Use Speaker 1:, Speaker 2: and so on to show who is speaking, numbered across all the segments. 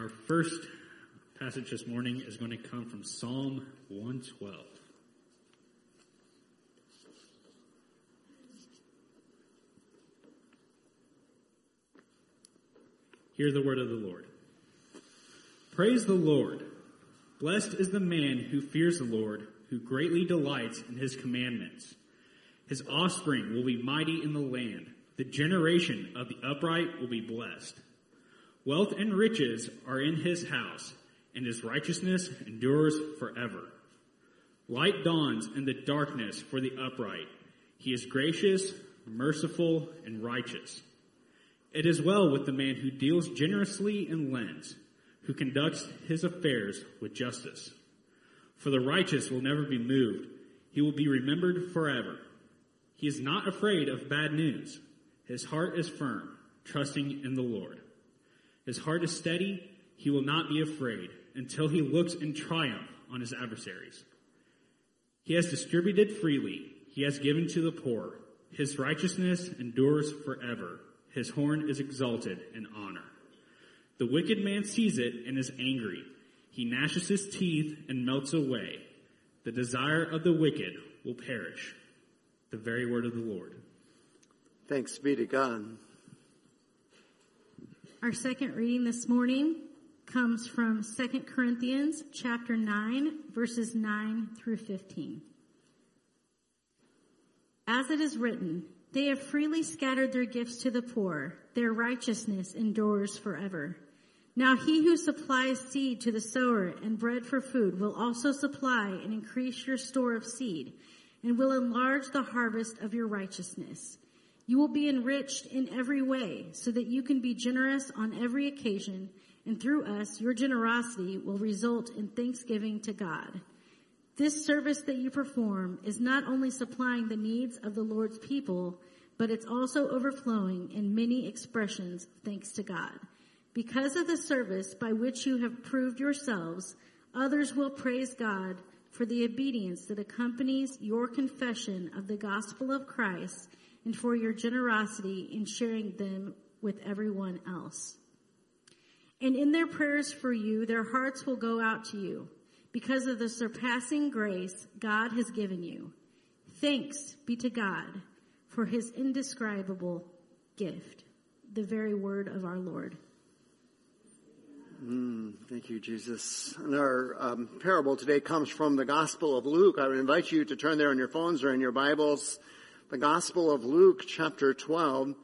Speaker 1: Our first passage this morning is going to come from Psalm 112. Hear the word of the Lord. Praise the Lord. Blessed is the man who fears the Lord, who greatly delights in his commandments. His offspring will be mighty in the land. The generation of the upright will be blessed. Wealth and riches are in his house, and his righteousness endures forever. Light dawns in the darkness for the upright. He is gracious, merciful, and righteous. It is well with the man who deals generously and lends, who conducts his affairs with justice. For the righteous will never be moved. He will be remembered forever. He is not afraid of bad news. His heart is firm, trusting in the Lord. His heart is steady. He will not be afraid until he looks in triumph on his adversaries. He has distributed freely. He has given to the poor. His righteousness endures forever. His horn is exalted in honor. The wicked man sees it and is angry. He gnashes his teeth and melts away. The desire of the wicked will perish. The very word of the Lord.
Speaker 2: Thanks be to God.
Speaker 3: Our second reading this morning comes from 2 Corinthians chapter 9 verses 9 through 15. As it is written, they have freely scattered their gifts to the poor. Their righteousness endures forever. Now he who supplies seed to the sower and bread for food will also supply and increase your store of seed and will enlarge the harvest of your righteousness. You will be enriched in every way so that you can be generous on every occasion and through us your generosity will result in thanksgiving to God. This service that you perform is not only supplying the needs of the Lord's people, but it's also overflowing in many expressions thanks to God. Because of the service by which you have proved yourselves, others will praise God for the obedience that accompanies your confession of the gospel of Christ and for your generosity in sharing them with everyone else. And in their prayers for you, their hearts will go out to you because of the surpassing grace God has given you. Thanks be to God for his indescribable gift, the very word of our Lord.
Speaker 2: Mm, thank you, Jesus. And our um, parable today comes from the Gospel of Luke. I would invite you to turn there on your phones or in your Bibles. The Gospel of Luke, chapter 12.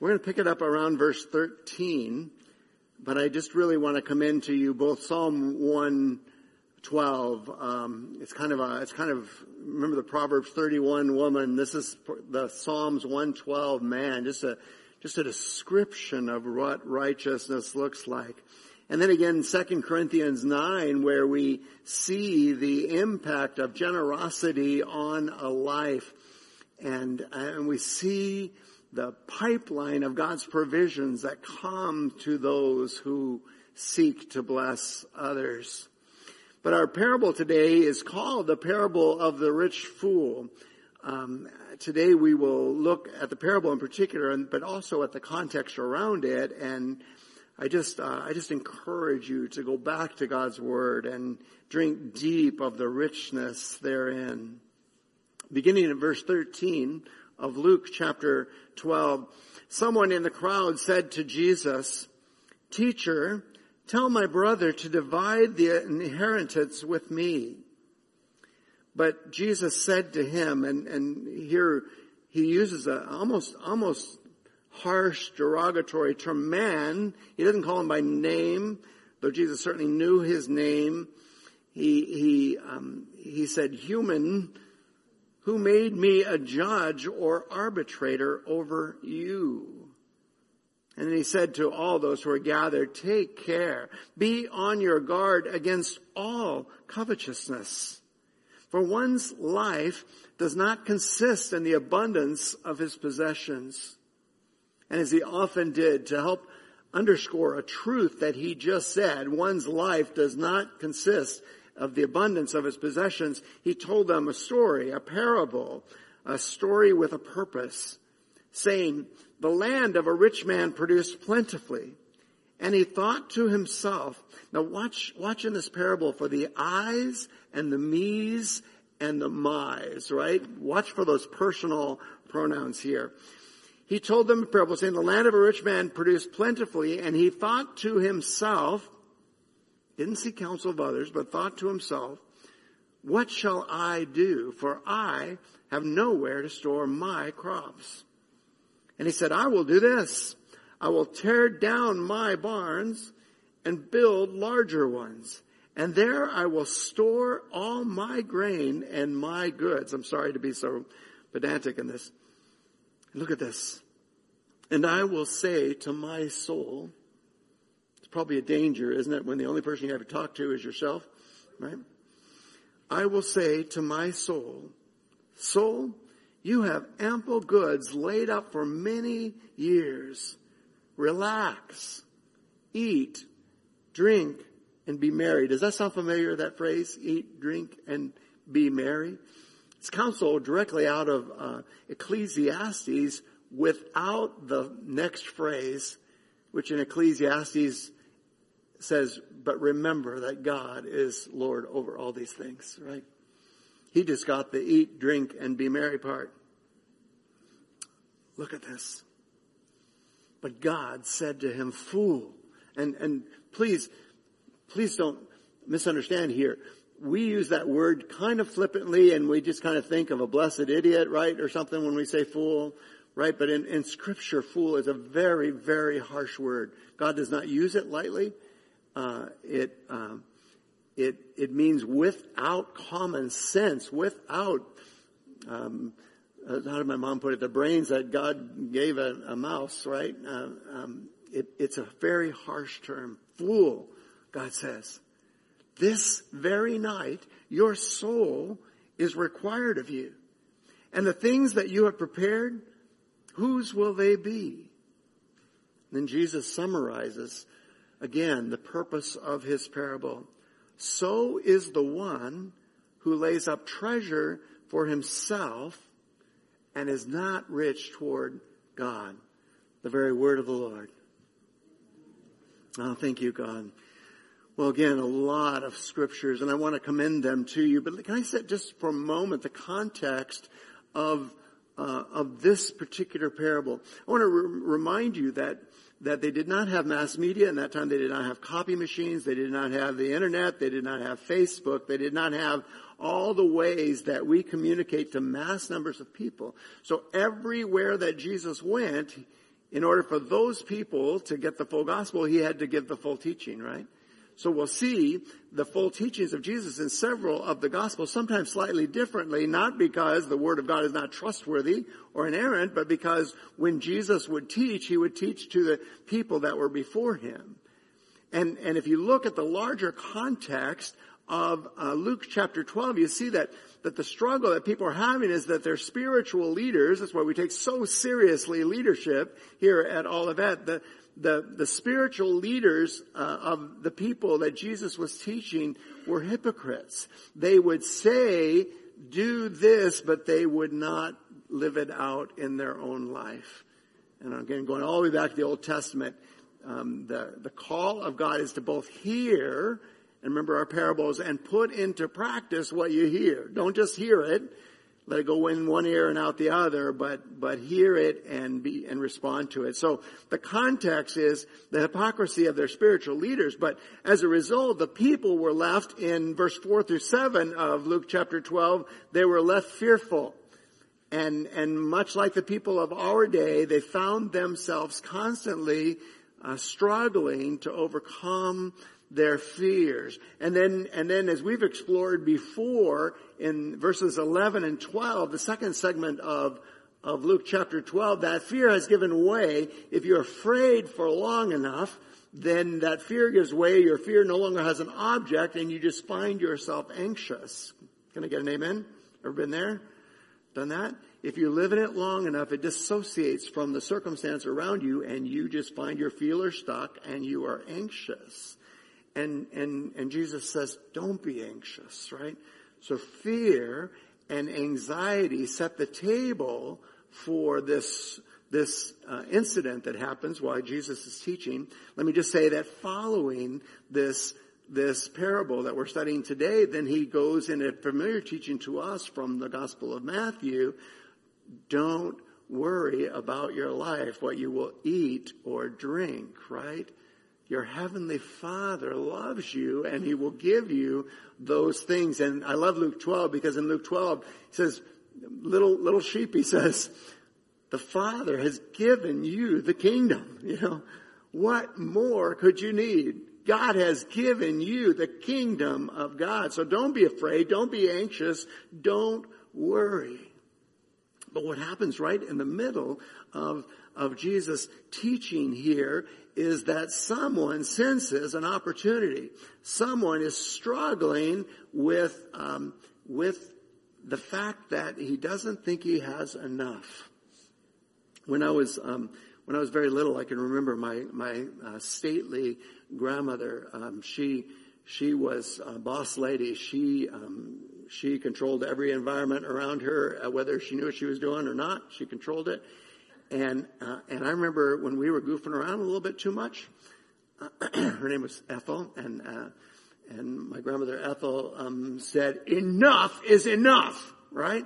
Speaker 2: We're going to pick it up around verse 13, but I just really want to commend to you both Psalm 112. Um, it's kind of a, it's kind of, remember the Proverbs 31 woman. This is the Psalms 112 man. Just a, just a description of what righteousness looks like. And then again, 2 Corinthians 9, where we see the impact of generosity on a life. And, and we see the pipeline of God's provisions that come to those who seek to bless others. But our parable today is called the parable of the rich fool. Um, today we will look at the parable in particular, but also at the context around it. And I just, uh, I just encourage you to go back to God's word and drink deep of the richness therein. Beginning in verse 13 of Luke chapter 12, someone in the crowd said to Jesus, Teacher, Tell my brother to divide the inheritance with me. But Jesus said to him, and, and here he uses a almost, almost harsh, derogatory term, man. He doesn't call him by name, though Jesus certainly knew his name. He, he, um, he said, human, who made me a judge or arbitrator over you? And then he said to all those who were gathered, take care, be on your guard against all covetousness. For one's life does not consist in the abundance of his possessions. And as he often did to help underscore a truth that he just said, one's life does not consist of the abundance of his possessions, he told them a story, a parable, a story with a purpose, saying, the land of a rich man produced plentifully. And he thought to himself, now watch, watch in this parable for the I's and the me's and the my's, right? Watch for those personal pronouns here. He told them a parable saying, the land of a rich man produced plentifully, and he thought to himself, didn't seek counsel of others, but thought to himself, what shall I do? For I have nowhere to store my crops. And he said, I will do this. I will tear down my barns and build larger ones. And there I will store all my grain and my goods. I'm sorry to be so pedantic in this. Look at this. And I will say to my soul, probably a danger, isn't it, when the only person you have to talk to is yourself, right? I will say to my soul, soul, you have ample goods laid up for many years. Relax, eat, drink, and be merry. Does that sound familiar, that phrase? Eat, drink, and be merry? It's counsel directly out of uh, Ecclesiastes without the next phrase, which in Ecclesiastes says, but remember that God is Lord over all these things, right? He just got the eat, drink, and be merry part. Look at this. But God said to him, fool. And, and please, please don't misunderstand here. We use that word kind of flippantly and we just kind of think of a blessed idiot, right? Or something when we say fool, right? But in, in scripture, fool is a very, very harsh word. God does not use it lightly. Uh, it, um, it, it means without common sense, without, um, uh, how did my mom put it? The brains that God gave a, a mouse, right? Uh, um, it, it's a very harsh term. Fool, God says. This very night, your soul is required of you. And the things that you have prepared, whose will they be? Then Jesus summarizes again the purpose of his parable. So is the one who lays up treasure for himself and is not rich toward God. The very word of the Lord. Oh, thank you, God. Well, again, a lot of scriptures, and I want to commend them to you. But can I set just for a moment the context of uh, of this particular parable? I want to re- remind you that that they did not have mass media in that time. They did not have copy machines. They did not have the internet. They did not have Facebook. They did not have all the ways that we communicate to mass numbers of people. So everywhere that Jesus went, in order for those people to get the full gospel, he had to give the full teaching, right? So we'll see the full teachings of Jesus in several of the Gospels, sometimes slightly differently, not because the Word of God is not trustworthy or inerrant, but because when Jesus would teach, He would teach to the people that were before Him. And, and if you look at the larger context of uh, Luke chapter 12, you see that, that the struggle that people are having is that their spiritual leaders, that's why we take so seriously leadership here at Olivet, the, the, the spiritual leaders uh, of the people that Jesus was teaching were hypocrites. They would say, do this, but they would not live it out in their own life. And again, going all the way back to the Old Testament, um, the, the call of God is to both hear, and remember our parables, and put into practice what you hear. Don't just hear it, let it go in one ear and out the other, but, but hear it and be, and respond to it. So the context is the hypocrisy of their spiritual leaders, but as a result, the people were left in verse 4 through 7 of Luke chapter 12, they were left fearful. And, and much like the people of our day, they found themselves constantly uh, struggling to overcome their fears. And then, and then as we've explored before in verses 11 and 12, the second segment of, of Luke chapter 12, that fear has given way. If you're afraid for long enough, then that fear gives way. Your fear no longer has an object and you just find yourself anxious. Can I get an amen? Ever been there? Done that? If you live in it long enough, it dissociates from the circumstance around you and you just find your feeler stuck and you are anxious. And, and, and Jesus says, don't be anxious, right? So fear and anxiety set the table for this, this uh, incident that happens while Jesus is teaching, let me just say that following this this parable that we're studying today, then he goes in a familiar teaching to us from the Gospel of Matthew. Don't worry about your life, what you will eat or drink, right? Your heavenly Father loves you and he will give you those things. And I love Luke 12 because in Luke 12, he says, little, little sheep, he says, the Father has given you the kingdom. You know, what more could you need? God has given you the kingdom of God. So don't be afraid. Don't be anxious. Don't worry. But what happens right in the middle of, of Jesus teaching here is that someone senses an opportunity. Someone is struggling with, um, with the fact that he doesn't think he has enough. When I was, um, when I was very little, I can remember my, my uh, stately grandmother, um, she, she was a boss lady. She, um, she controlled every environment around her, uh, whether she knew what she was doing or not. She controlled it. And, uh, and I remember when we were goofing around a little bit too much, her name was Ethel, and, uh, and my grandmother Ethel, um, said, enough is enough, right?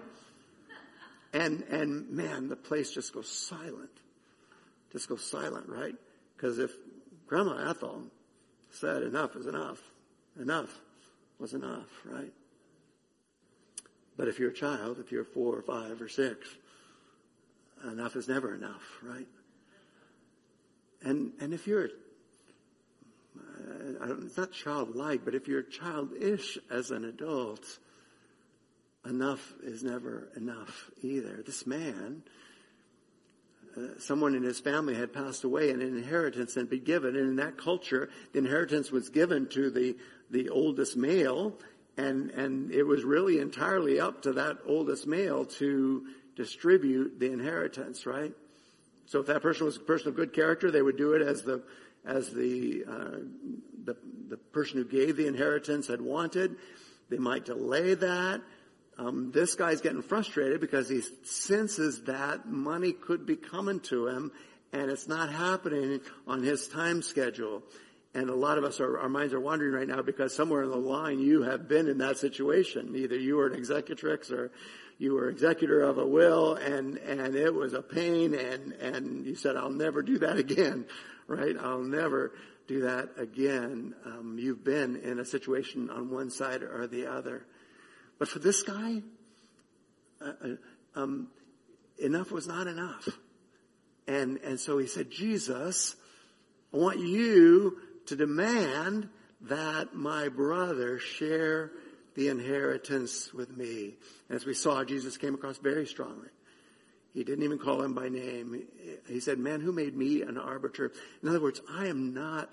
Speaker 2: And, and man, the place just goes silent. Just goes silent, right? Because if Grandma Ethel said enough is enough. Enough was enough, right? But if you're a child, if you're four or five or six, enough is never enough, right? And, and if you're, it's not childlike, but if you're childish as an adult, enough is never enough either. This man, uh, someone in his family had passed away and an inheritance had been given. And in that culture, the inheritance was given to the, the oldest male. And, and it was really entirely up to that oldest male to distribute the inheritance, right? So if that person was a person of good character, they would do it as the, as the, uh, the, the person who gave the inheritance had wanted. They might delay that um, this guy's getting frustrated because he senses that money could be coming to him and it's not happening on his time schedule. And a lot of us, are, our minds are wandering right now because somewhere in the line you have been in that situation. Either you were an executrix or you were executor of a will and, and it was a pain and, and you said, I'll never do that again, right? I'll never do that again. Um, you've been in a situation on one side or the other. But for this guy, uh, uh, um, enough was not enough. And, and so he said, Jesus, I want you to demand that my brother share the inheritance with me. As we saw, Jesus came across very strongly. He didn't even call him by name. He said, man, who made me an arbiter? In other words, I am not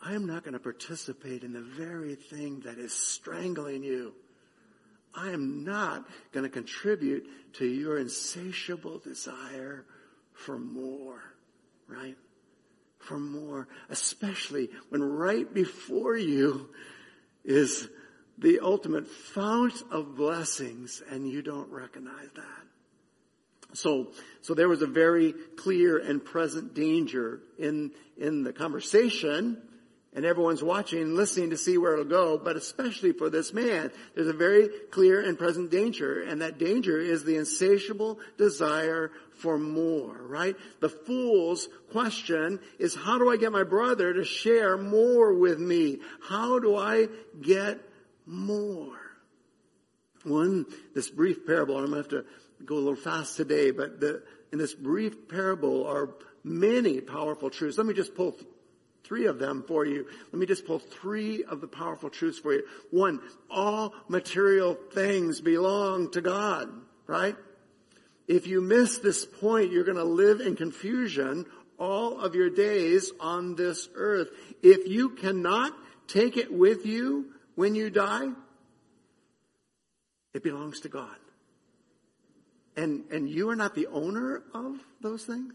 Speaker 2: I am not going to participate in the very thing that is strangling you. I am not going to contribute to your insatiable desire for more, right? For more, especially when right before you is the ultimate fount of blessings and you don't recognize that. So, so there was a very clear and present danger in, in the conversation and everyone's watching and listening to see where it'll go, but especially for this man, there's a very clear and present danger, and that danger is the insatiable desire for more, right? The fool's question is, how do I get my brother to share more with me? How do I get more? One, this brief parable, I'm going to have to go a little fast today, but the, in this brief parable are many powerful truths. Let me just pull three of them for you. Let me just pull three of the powerful truths for you. One, all material things belong to God, right? If you miss this point, you're going to live in confusion all of your days on this earth. If you cannot take it with you when you die, it belongs to God. And, and you are not the owner of those things.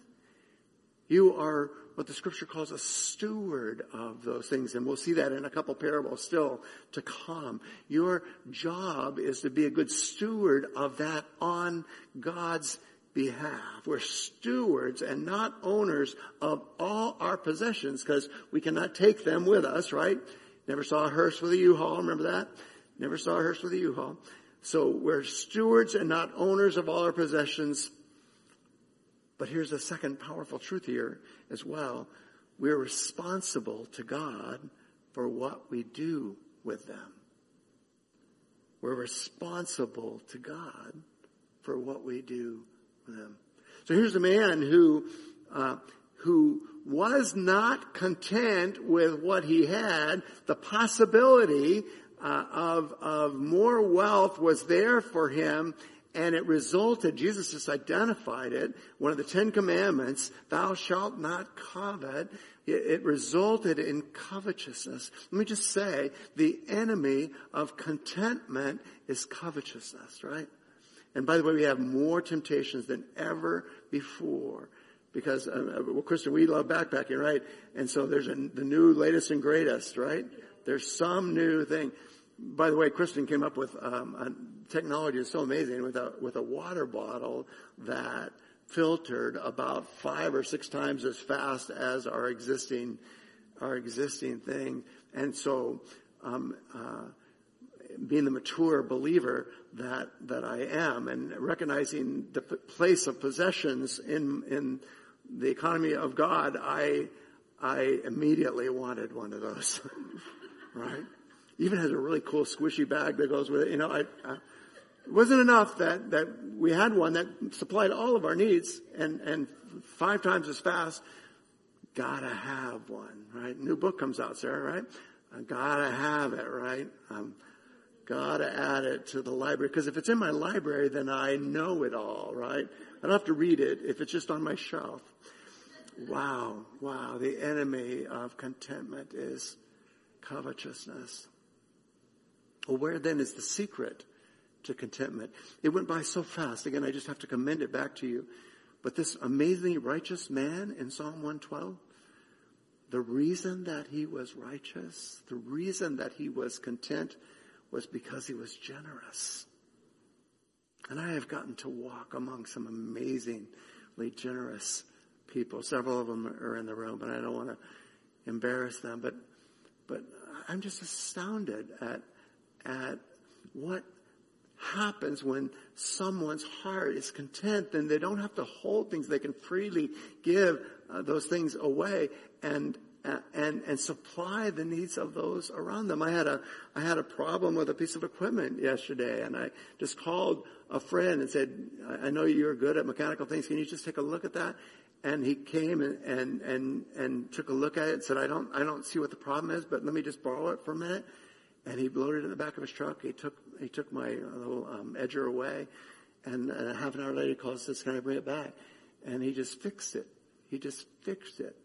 Speaker 2: You are what the scripture calls a steward of those things. And we'll see that in a couple parables still to come. Your job is to be a good steward of that on God's behalf. We're stewards and not owners of all our possessions because we cannot take them with us, right? Never saw a hearse with a U-Haul. Remember that? Never saw a hearse with a U-Haul. So we're stewards and not owners of all our possessions. But here's a second powerful truth here as well. We're responsible to God for what we do with them. We're responsible to God for what we do with them. So here's a man who, uh, who was not content with what he had. The possibility uh, of of more wealth was there for him, and it resulted. Jesus just identified it. One of the Ten Commandments: "Thou shalt not covet." It, resulted in covetousness. Let me just say, the enemy of contentment is covetousness, right? And by the way, we have more temptations than ever before because, uh, well, Kristen, we love backpacking, right? And so there's a, the new latest and greatest, right? There's some new thing. By the way, Kristen came up with um, a technology is so amazing with a with a water bottle that filtered about five or six times as fast as our existing our existing thing. And so, um, uh, being the mature believer that that I am, and recognizing the place of possessions in in the economy of God, I, I immediately wanted one of those. right? Even has a really cool squishy bag that goes with it. You know, I, I, it wasn't enough that, that we had one that supplied all of our needs and, and five times as fast. Gotta have one, right? New book comes out, Sarah, right? I gotta have it, right? Um, gotta add it to the library. Because if it's in my library, then I know it all, right? I don't have to read it if it's just on my shelf. Wow, wow. The enemy of contentment is covetousness. Well, where then is the secret to contentment? It went by so fast. Again, I just have to commend it back to you. But this amazingly righteous man in Psalm 112, the reason that he was righteous, the reason that he was content was because he was generous. And I have gotten to walk among some amazingly generous people. Several of them are in the room, and I don't want to embarrass them. But, but I'm just astounded at, at what happens when someone's heart is content then they don't have to hold things they can freely give uh, those things away and and and supply the needs of those around them. I had a I had a problem with a piece of equipment yesterday, and I just called a friend and said, "I know you're good at mechanical things. Can you just take a look at that?" And he came and and and, and took a look at it and said, "I don't I don't see what the problem is, but let me just borrow it for a minute." And he loaded it in the back of his truck. He took he took my little um, edger away, and, and a half an hour later he calls and says, "Can I bring it back?" And he just fixed it. He just fixed it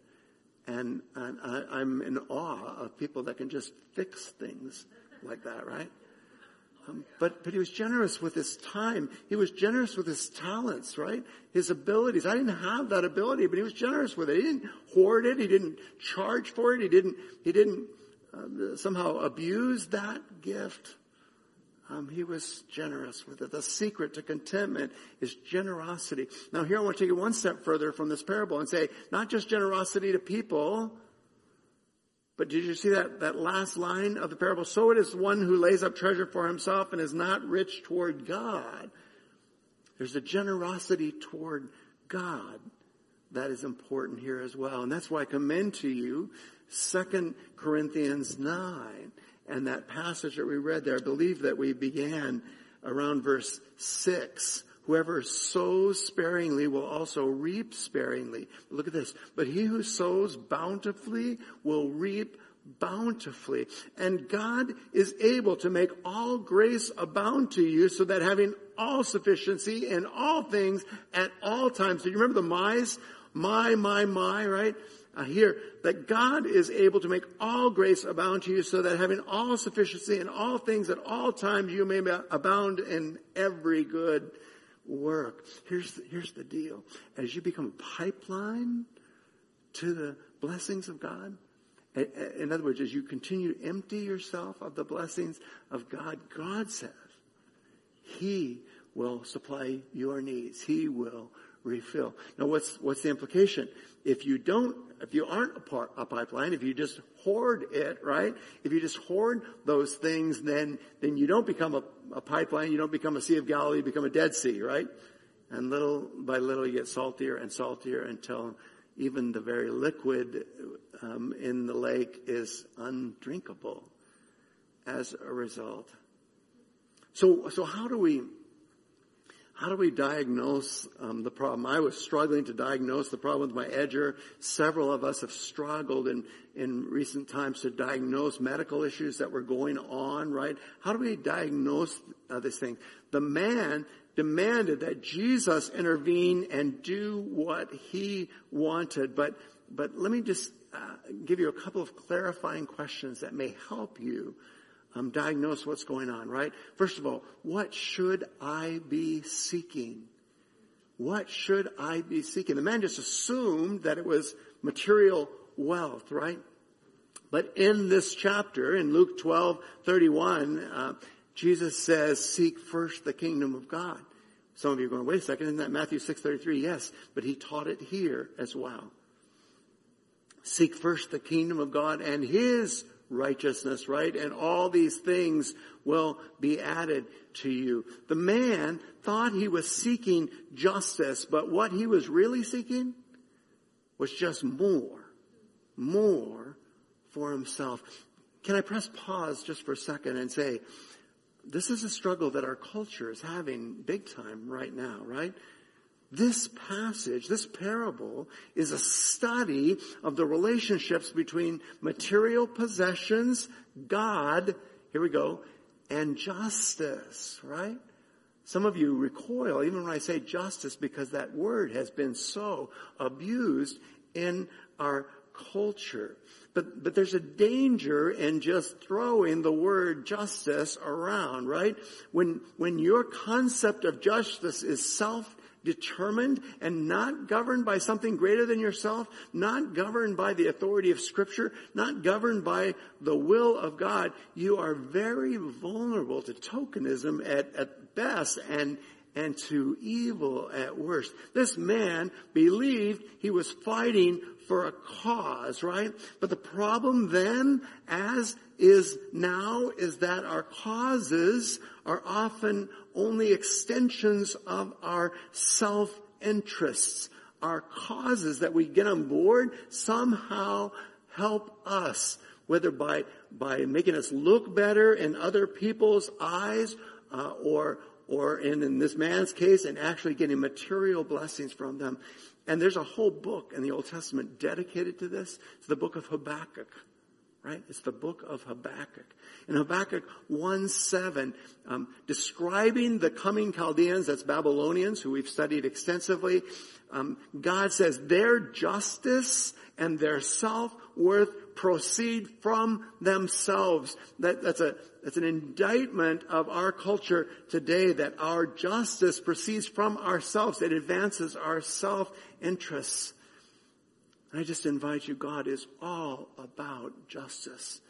Speaker 2: and, and I, am in awe of people that can just fix things like that, right? Um, but, but he was generous with his time. He was generous with his talents, right? His abilities. I didn't have that ability, but he was generous with it. He didn't hoard it. He didn't charge for it. He didn't, he didn't uh, somehow abuse that gift. Um, he was generous with it. The secret to contentment is generosity. Now here I want to take it one step further from this parable and say, not just generosity to people, but did you see that, that last line of the parable? So it is one who lays up treasure for himself and is not rich toward God. There's a generosity toward God that is important here as well. And that's why I commend to you 2 Corinthians 9 and that passage that we read there, I believe that we began around verse 6. Whoever sows sparingly will also reap sparingly. Look at this. But he who sows bountifully will reap bountifully. And God is able to make all grace abound to you so that having all sufficiency in all things at all times. Do you remember the my's? My, my, my, right? Uh, here that God is able to make all grace abound to you so that having all sufficiency in all things at all times you may abound in every good work. Here's the, here's the deal. As you become a pipeline to the blessings of God, in other words, as you continue to empty yourself of the blessings of God, God says He will supply your needs. He will refill. Now what's, what's the implication? If you don't, if you aren't a, part, a pipeline, if you just hoard it, right? If you just hoard those things, then, then you don't become a, a pipeline, you don't become a Sea of Galilee, you become a Dead Sea, right? And little by little you get saltier and saltier until even the very liquid um, in the lake is undrinkable as a result. So, so how do we how do we diagnose um, the problem? I was struggling to diagnose the problem with my edger. Several of us have struggled in, in recent times to diagnose medical issues that were going on, right? How do we diagnose uh, this thing? The man demanded that Jesus intervene and do what he wanted. But, but let me just uh, give you a couple of clarifying questions that may help you um, diagnose what's going on, right? First of all, what should I be seeking? What should I be seeking? The man just assumed that it was material wealth, right? But in this chapter, in Luke 12, 31, uh, Jesus says, seek first the kingdom of God. Some of you are going, wait a second, isn't that Matthew 6.33? Yes, but he taught it here as well. Seek first the kingdom of God and his righteousness, right? And all these things will be added to you. The man thought he was seeking justice, but what he was really seeking was just more, more for himself. Can I press pause just for a second and say, this is a struggle that our culture is having big time right now, right? This passage, this parable, is a study of the relationships between material possessions, God, here we go, and justice, right? Some of you recoil even when I say justice because that word has been so abused in our culture. But, but there's a danger in just throwing the word justice around, right? When, when your concept of justice is self determined and not governed by something greater than yourself, not governed by the authority of scripture, not governed by the will of God, you are very vulnerable to tokenism at, at best and, and to evil at worst. This man believed he was fighting for a cause, right? But the problem then, as is now, is that our causes are often only extensions of our self-interests. Our causes that we get on board somehow help us, whether by, by making us look better in other people's eyes, uh, or, or in, in this man's case, and actually getting material blessings from them. And there's a whole book in the Old Testament dedicated to this. It's the book of Habakkuk right? It's the book of Habakkuk. In Habakkuk 1 7, um, describing the coming Chaldeans, that's Babylonians, who we've studied extensively, um, God says their justice and their self-worth proceed from themselves. That, that's a, that's an indictment of our culture today that our justice proceeds from ourselves. It advances our self-interests. I just invite you, God is all about justice.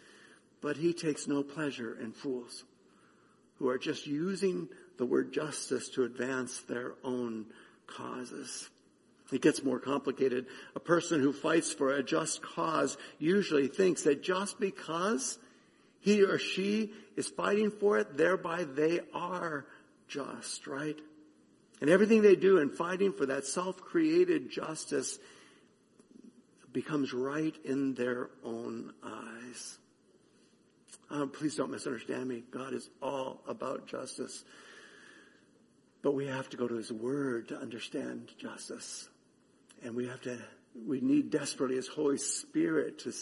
Speaker 2: But he takes no pleasure in fools who are just using the word justice to advance their own causes. It gets more complicated. A person who fights for a just cause usually thinks that just because he or she is fighting for it, thereby they are just, right? And everything they do in fighting for that self-created justice becomes right in their own eyes. Uh, please don't misunderstand me. God is all about justice. But we have to go to His Word to understand justice. And we have to, we need desperately His Holy Spirit to,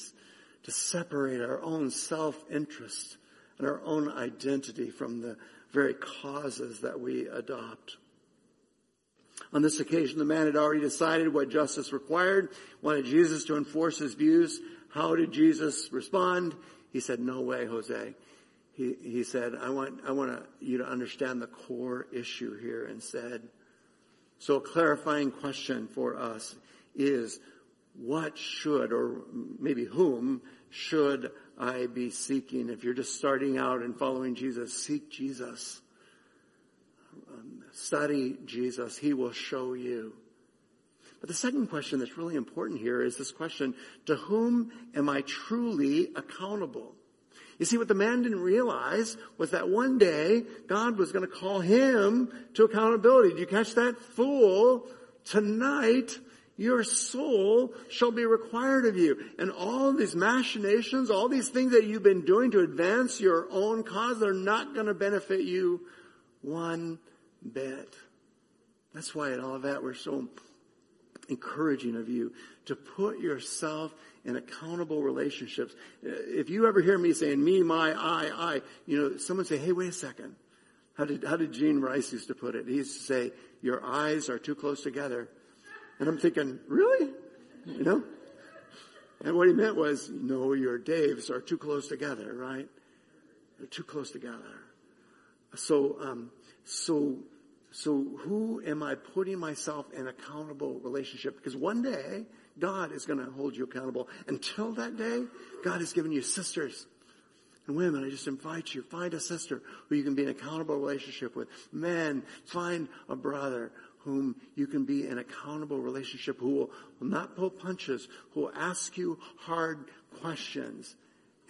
Speaker 2: to separate our own self-interest and our own identity from the very causes that we adopt. On this occasion, the man had already decided what justice required, wanted Jesus to enforce his views. How did Jesus respond? He said, no way, Jose. He, he said, I want, I want you to understand the core issue here and said, so a clarifying question for us is, what should, or maybe whom should I be seeking? If you're just starting out and following Jesus, seek Jesus. Um, Study Jesus. He will show you. But the second question that's really important here is this question, to whom am I truly accountable? You see, what the man didn't realize was that one day God was going to call him to accountability. Did you catch that? Fool, tonight your soul shall be required of you. And all these machinations, all these things that you've been doing to advance your own cause, they're not going to benefit you one bit. That's why in all of that we're so encouraging of you to put yourself in accountable relationships. If you ever hear me saying me, my, I, I, you know, someone say, hey, wait a second. How did, how did Gene Rice used to put it? He used to say, your eyes are too close together. And I'm thinking, really? You know? And what he meant was, no, your Daves are too close together, right? They're too close together. So, um, so so who am I putting myself in accountable relationship? Because one day, God is going to hold you accountable. Until that day, God has given you sisters and women. I just invite you, find a sister who you can be in accountable relationship with. Men, find a brother whom you can be in accountable relationship who will, will not pull punches, who will ask you hard questions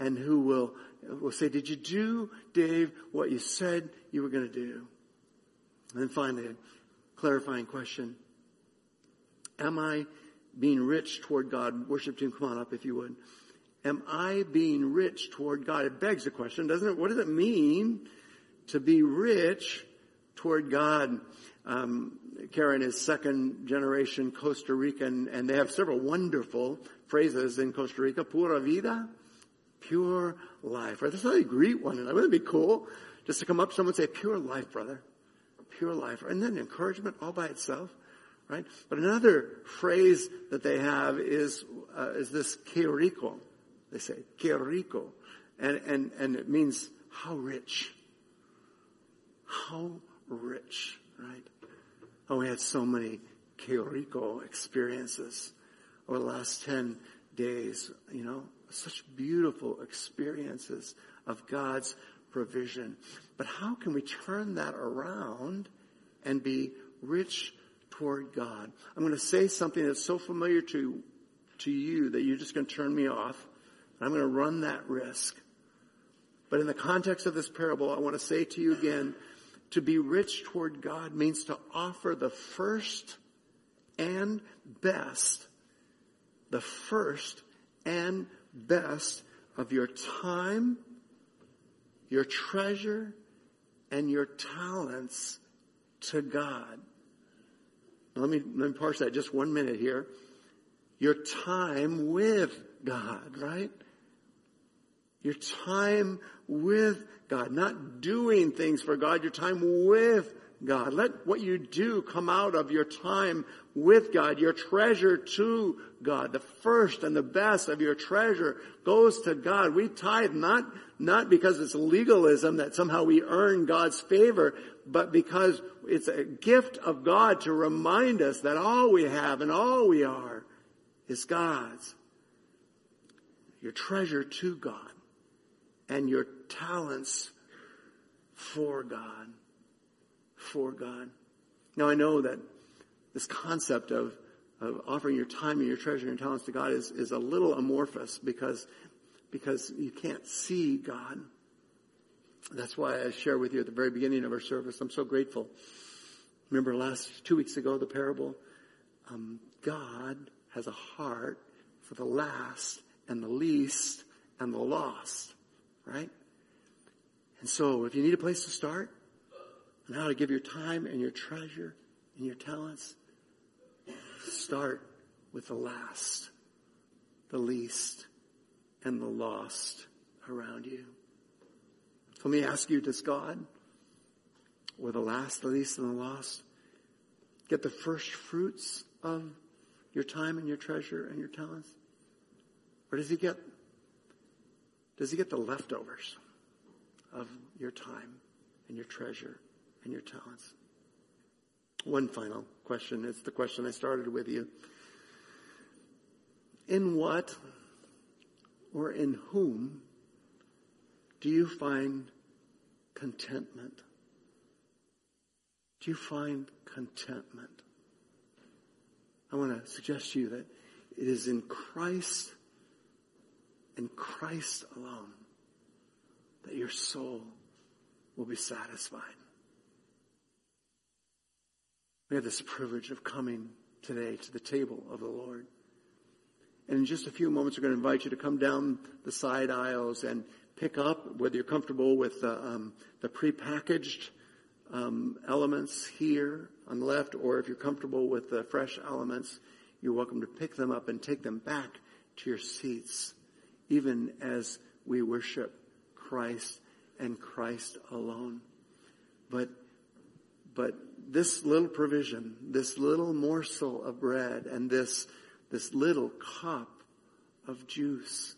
Speaker 2: and who will, will say, did you do, Dave, what you said you were going to do? And then finally, a clarifying question. Am I being rich toward God? Worship team, come on up if you would. Am I being rich toward God? It begs the question, doesn't it? What does it mean to be rich toward God? Um, Karen is second generation Costa Rican, and they have several wonderful phrases in Costa Rica. Pura vida, pure life. Right? That's how they greet one another. Wouldn't it be cool just to come up to someone and say, pure life, brother pure life. And then encouragement all by itself, right? But another phrase that they have is, uh, is this que rico. They say, que rico. And, and, and it means how rich. How rich, right? Oh, we had so many que rico experiences over the last 10 days, you know, such beautiful experiences of God's provision. But how can we turn that around and be rich toward God? I'm going to say something that's so familiar to, to you that you're just going to turn me off. I'm going to run that risk. But in the context of this parable, I want to say to you again, to be rich toward God means to offer the first and best, the first and best of your time, your treasure, and your talents to God. Let me, let me parse that just one minute here. Your time with God, right? Your time with God, not doing things for God, your time with God. Let what you do come out of your time with God, your treasure to God. The first and the best of your treasure goes to God. We tithe not, not because it's legalism that somehow we earn God's favor, but because it's a gift of God to remind us that all we have and all we are is God's. Your treasure to God and your talents for God. For God. Now I know that this concept of, of offering your time and your treasure and your talents to God is, is a little amorphous because, because you can't see God. That's why I share with you at the very beginning of our service. I'm so grateful. Remember last two weeks ago, the parable? Um, God has a heart for the last and the least and the lost, right? And so if you need a place to start and how to give your time and your treasure and your talents, start with the last, the least, and the lost around you. Let me ask you, does God, or the last, the least, and the lost, get the first fruits of your time and your treasure and your talents? Or does he get, does he get the leftovers of your time and your treasure and your talents? One final question. It's the question I started with you. In what or in whom do you find contentment? Do you find contentment? I want to suggest to you that it is in Christ and Christ alone that your soul will be satisfied. We have this privilege of coming today to the table of the Lord. And in just a few moments, we're going to invite you to come down the side aisles and pick up, whether you're comfortable with the, um, the prepackaged um, elements here on the left, or if you're comfortable with the fresh elements, you're welcome to pick them up and take them back to your seats, even as we worship Christ and Christ alone. But, but this little provision, this little morsel of bread and this, this little cup of juice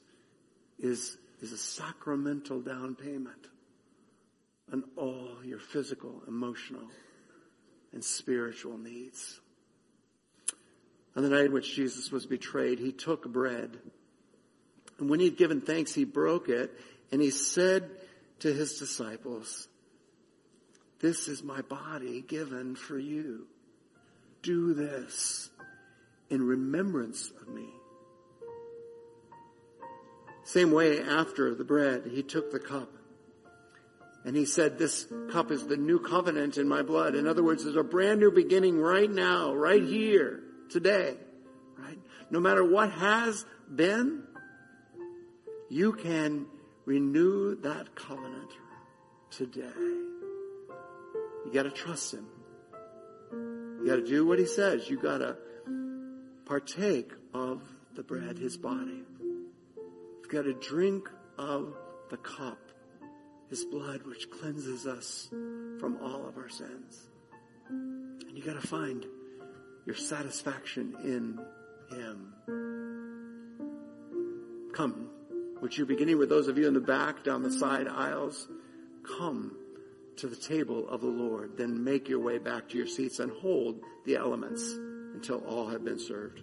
Speaker 2: is, is a sacramental down payment on all your physical, emotional, and spiritual needs. On the night in which Jesus was betrayed, he took bread. And when he'd given thanks, he broke it and he said to his disciples, this is my body given for you. Do this in remembrance of me. Same way after the bread, he took the cup and he said, this cup is the new covenant in my blood. In other words, there's a brand new beginning right now, right here, today, right? No matter what has been, you can renew that covenant today. You gotta trust him. You gotta do what he says. You gotta partake of the bread, his body. You've gotta drink of the cup, his blood, which cleanses us from all of our sins. And you gotta find your satisfaction in him. Come. Would you, beginning with those of you in the back, down the side aisles, come to the table of the Lord. Then make your way back to your seats and hold the elements until all have been served.